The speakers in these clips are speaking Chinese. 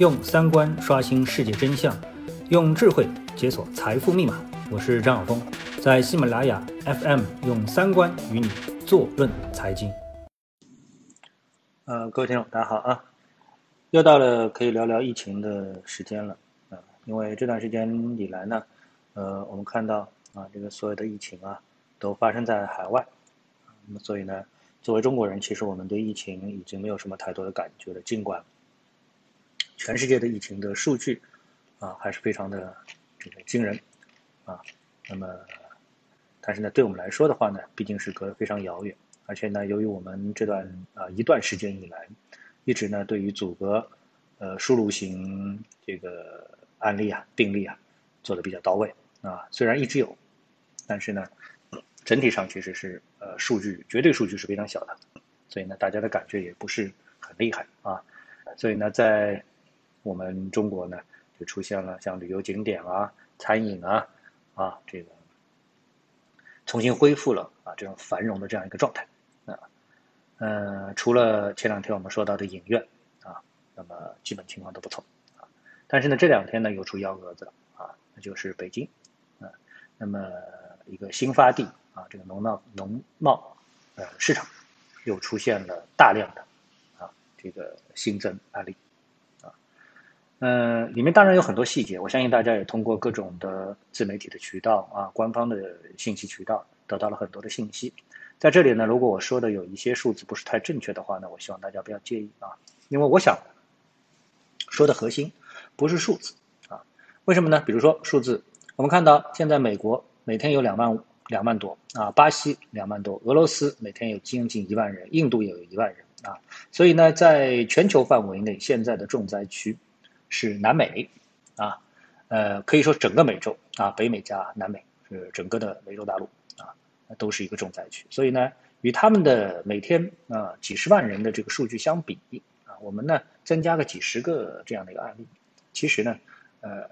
用三观刷新世界真相，用智慧解锁财富密码。我是张晓峰，在喜马拉雅 FM 用三观与你坐论财经。呃，各位听众，大家好啊！又到了可以聊聊疫情的时间了啊，因为这段时间以来呢，呃，我们看到啊，这个所有的疫情啊，都发生在海外，那么所以呢。作为中国人，其实我们对疫情已经没有什么太多的感觉了。尽管全世界的疫情的数据啊还是非常的这个惊人啊，那么但是呢，对我们来说的话呢，毕竟是隔得非常遥远。而且呢，由于我们这段啊一段时间以来，一直呢对于阻隔呃输入型这个案例啊病例啊做的比较到位啊，虽然一直有，但是呢。整体上其实是呃数据绝对数据是非常小的，所以呢大家的感觉也不是很厉害啊，所以呢在我们中国呢就出现了像旅游景点啊、餐饮啊啊这个重新恢复了啊这种繁荣的这样一个状态啊，呃除了前两天我们说到的影院啊，那么基本情况都不错啊，但是呢这两天呢又出幺蛾子了啊，那就是北京啊，那么一个新发地。啊，这个农贸农贸呃市场又出现了大量的啊这个新增案例，嗯，里面当然有很多细节，我相信大家也通过各种的自媒体的渠道啊，官方的信息渠道得到了很多的信息。在这里呢，如果我说的有一些数字不是太正确的话呢，我希望大家不要介意啊，因为我想说的核心不是数字啊，为什么呢？比如说数字，我们看到现在美国每天有两万。两万多啊，巴西两万多，俄罗斯每天有将近一万人，印度也有一万人啊，所以呢，在全球范围内，现在的重灾区是南美啊，呃，可以说整个美洲啊，北美加南美是整个的美洲大陆啊，都是一个重灾区。所以呢，与他们的每天啊几十万人的这个数据相比啊，我们呢增加个几十个这样的一个案例，其实呢，呃，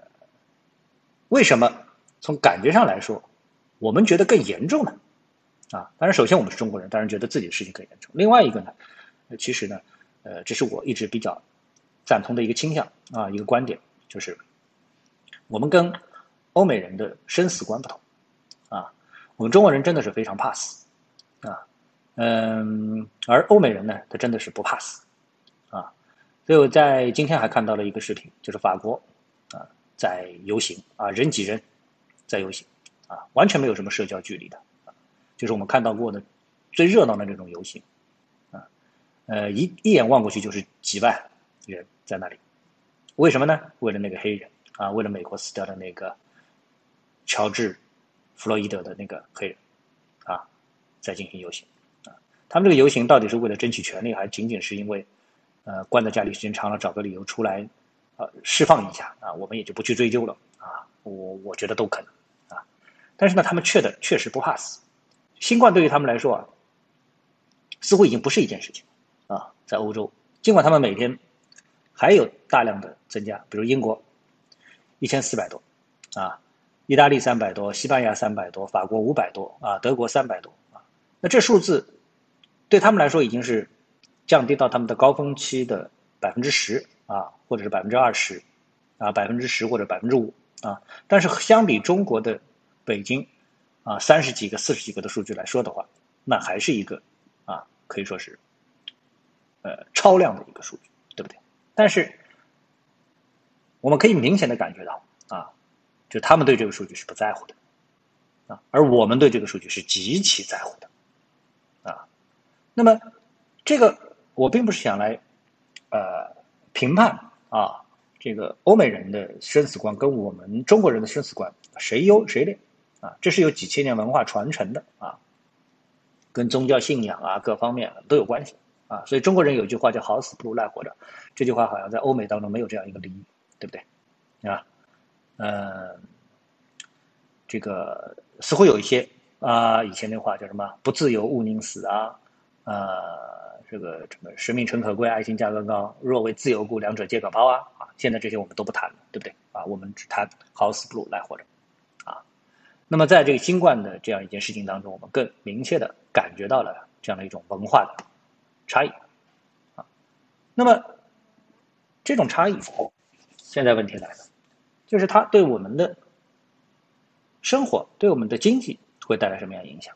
为什么从感觉上来说？我们觉得更严重呢，啊，当然，首先我们是中国人，当然觉得自己的事情更严重。另外一个呢，其实呢，呃，这是我一直比较赞同的一个倾向啊，一个观点，就是我们跟欧美人的生死观不同啊，我们中国人真的是非常怕死啊，嗯，而欧美人呢，他真的是不怕死啊，所以我在今天还看到了一个视频，就是法国啊在游行啊，人挤人在游行。啊，完全没有什么社交距离的，就是我们看到过的最热闹的那种游行，啊，呃，一一眼望过去就是几万人在那里，为什么呢？为了那个黑人啊，为了美国死掉的那个乔治·弗洛伊德的那个黑人，啊，在进行游行，啊，他们这个游行到底是为了争取权利，还仅仅是因为，呃，关在家里时间长了，找个理由出来，呃，释放一下啊？我们也就不去追究了，啊，我我觉得都可能啊。但是呢，他们确的确实不怕死，新冠对于他们来说啊，似乎已经不是一件事情啊。在欧洲，尽管他们每天还有大量的增加，比如英国一千四百多啊，意大利三百多，西班牙三百多，法国五百多啊，德国三百多啊。那这数字对他们来说已经是降低到他们的高峰期的百分之十啊，或者是百分之二十啊，百分之十或者百分之五啊。但是相比中国的。北京，啊，三十几个、四十几个的数据来说的话，那还是一个，啊，可以说是，呃，超量的一个数据，但是，我们可以明显的感觉到，啊，就他们对这个数据是不在乎的，啊，而我们对这个数据是极其在乎的，啊，那么，这个我并不是想来，呃，评判啊，这个欧美人的生死观跟我们中国人的生死观谁优谁劣。啊，这是有几千年文化传承的啊，跟宗教信仰啊各方面都有关系啊，所以中国人有一句话叫“好死不如赖活着”，这句话好像在欧美当中没有这样一个俚语，对不对？啊，嗯，这个似乎有一些啊，以前那话叫什么“不自由勿宁死”啊，啊，这个什么“生命诚可贵，爱情价更高，若为自由故，两者皆可抛”啊，啊，现在这些我们都不谈了，对不对？啊，我们只谈“好死不如赖活着”。啊那么，在这个新冠的这样一件事情当中，我们更明确的感觉到了这样的一种文化的差异啊。那么，这种差异，现在问题来了，就是它对我们的生活、对我们的经济会带来什么样影响？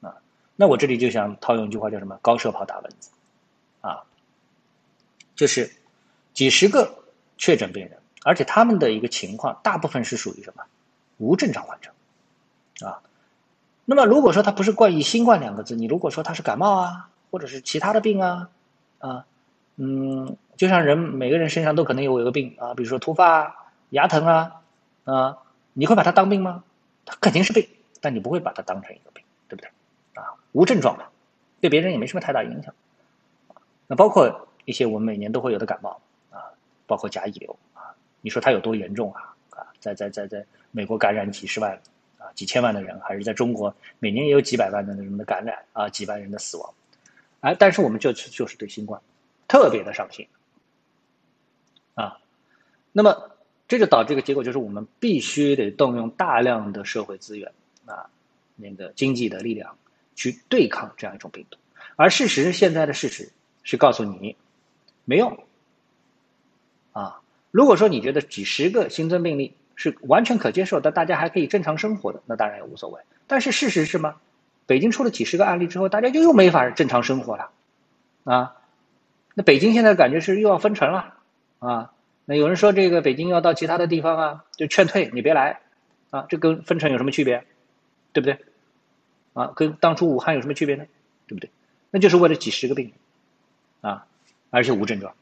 啊，那我这里就想套用一句话，叫什么“高射炮打蚊子”，啊，就是几十个确诊病人，而且他们的一个情况，大部分是属于什么无症状患者，啊，那么如果说他不是冠以“新冠”两个字，你如果说他是感冒啊，或者是其他的病啊，啊。嗯，就像人每个人身上都可能有一个病啊，比如说突发牙疼啊，啊，你会把它当病吗？它肯定是病，但你不会把它当成一个病，对不对？啊，无症状嘛，对别人也没什么太大影响。那包括一些我们每年都会有的感冒啊，包括甲乙流啊，你说它有多严重啊？啊，在在在在美国感染几十万啊几千万的人，还是在中国每年也有几百万的人的感染啊，几万人的死亡，哎，但是我们这次就是对新冠。特别的上心啊，那么这就导致一个结果，就是我们必须得动用大量的社会资源啊，那个经济的力量去对抗这样一种病毒。而事实现在的事实是告诉你没用啊。如果说你觉得几十个新增病例是完全可接受，的大家还可以正常生活的，那当然也无所谓。但是事实是吗？北京出了几十个案例之后，大家就又没法正常生活了啊。那北京现在感觉是又要分城了，啊，那有人说这个北京要到其他的地方啊，就劝退你别来，啊，这跟分城有什么区别，对不对？啊，跟当初武汉有什么区别呢？对不对？那就是为了几十个病人，啊，而且无症状。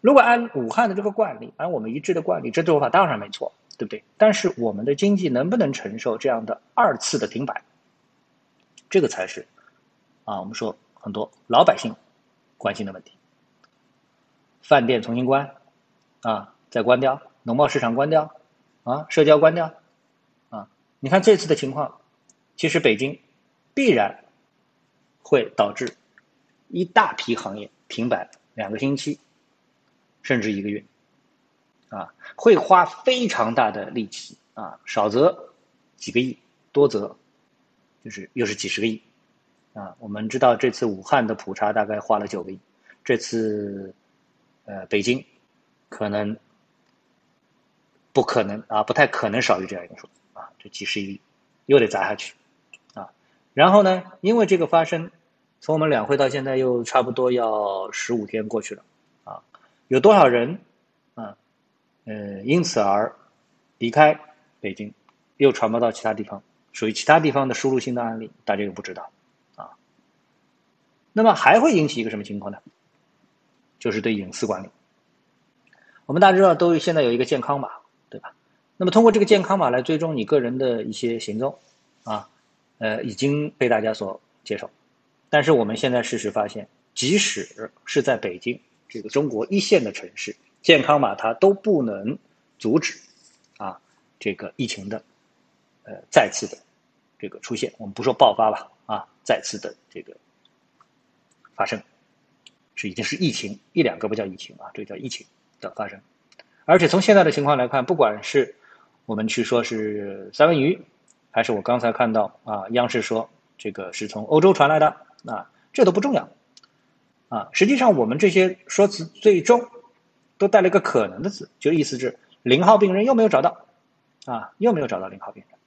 如果按武汉的这个惯例，按我们一致的惯例，这做法当然没错，对不对？但是我们的经济能不能承受这样的二次的停摆？这个才是，啊，我们说很多老百姓。关心的问题，饭店重新关，啊，再关掉，农贸市场关掉，啊，社交关掉，啊，你看这次的情况，其实北京必然会导致一大批行业停摆两个星期，甚至一个月，啊，会花非常大的力气，啊，少则几个亿，多则就是又是几十个亿。啊，我们知道这次武汉的普查大概花了九个亿，这次，呃，北京，可能不可能啊，不太可能少于这样一个数啊，这几十亿又得砸下去啊。然后呢，因为这个发生，从我们两会到现在又差不多要十五天过去了啊，有多少人啊，呃，因此而离开北京，又传播到其他地方，属于其他地方的输入性的案例，大家又不知道。啊那么还会引起一个什么情况呢？就是对隐私管理。我们大家知道，都现在有一个健康码，对吧？那么通过这个健康码来追踪你个人的一些行踪，啊，呃，已经被大家所接受。但是我们现在事实发现，即使是在北京这个中国一线的城市，健康码它都不能阻止啊这个疫情的呃再次的这个出现。我们不说爆发吧，啊，再次的这个。发生，是已经是疫情一两个不叫疫情啊，这叫疫情的发生。而且从现在的情况来看，不管是我们去说是三文鱼，还是我刚才看到啊，央视说这个是从欧洲传来的，啊，这都不重要啊。实际上，我们这些说辞最终都带了一个可能的字，就意思是零号病人又没有找到啊，又没有找到零号病人。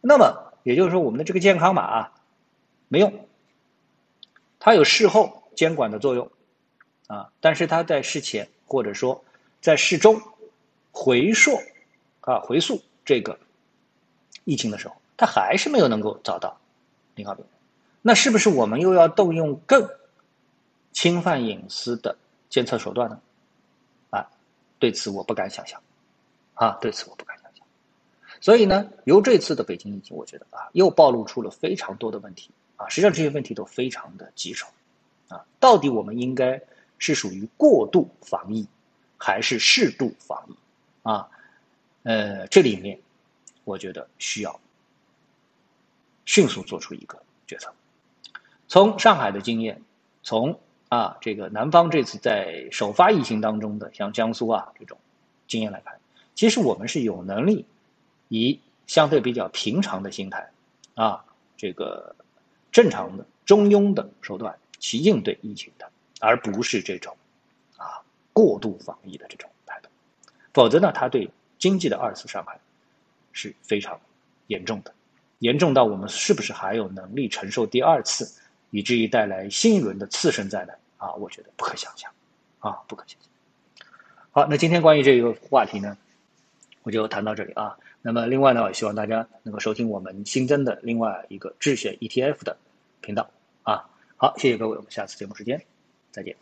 那么也就是说，我们的这个健康码啊没用。它有事后监管的作用，啊，但是它在事前或者说在事中回溯啊回溯这个疫情的时候，它还是没有能够找到零号病人。那是不是我们又要动用更侵犯隐私的监测手段呢？啊，对此我不敢想象，啊，对此我不敢。所以呢，由这次的北京疫情，我觉得啊，又暴露出了非常多的问题。啊，实际上这些问题都非常的棘手，啊，到底我们应该是属于过度防疫，还是适度防疫？啊，呃，这里面我觉得需要迅速做出一个决策。从上海的经验，从啊这个南方这次在首发疫情当中的像江苏啊这种经验来看，其实我们是有能力以相对比较平常的心态啊这个。正常的中庸的手段去应对疫情的，而不是这种啊过度防疫的这种态度，否则呢，它对经济的二次伤害是非常严重的，严重到我们是不是还有能力承受第二次，以至于带来新一轮的次生灾难？啊，我觉得不可想象，啊，不可想象。好，那今天关于这个话题呢，我就谈到这里啊。那么另外呢，希望大家能够收听我们新增的另外一个智选 ETF 的频道啊。好，谢谢各位，我们下次节目时间再见。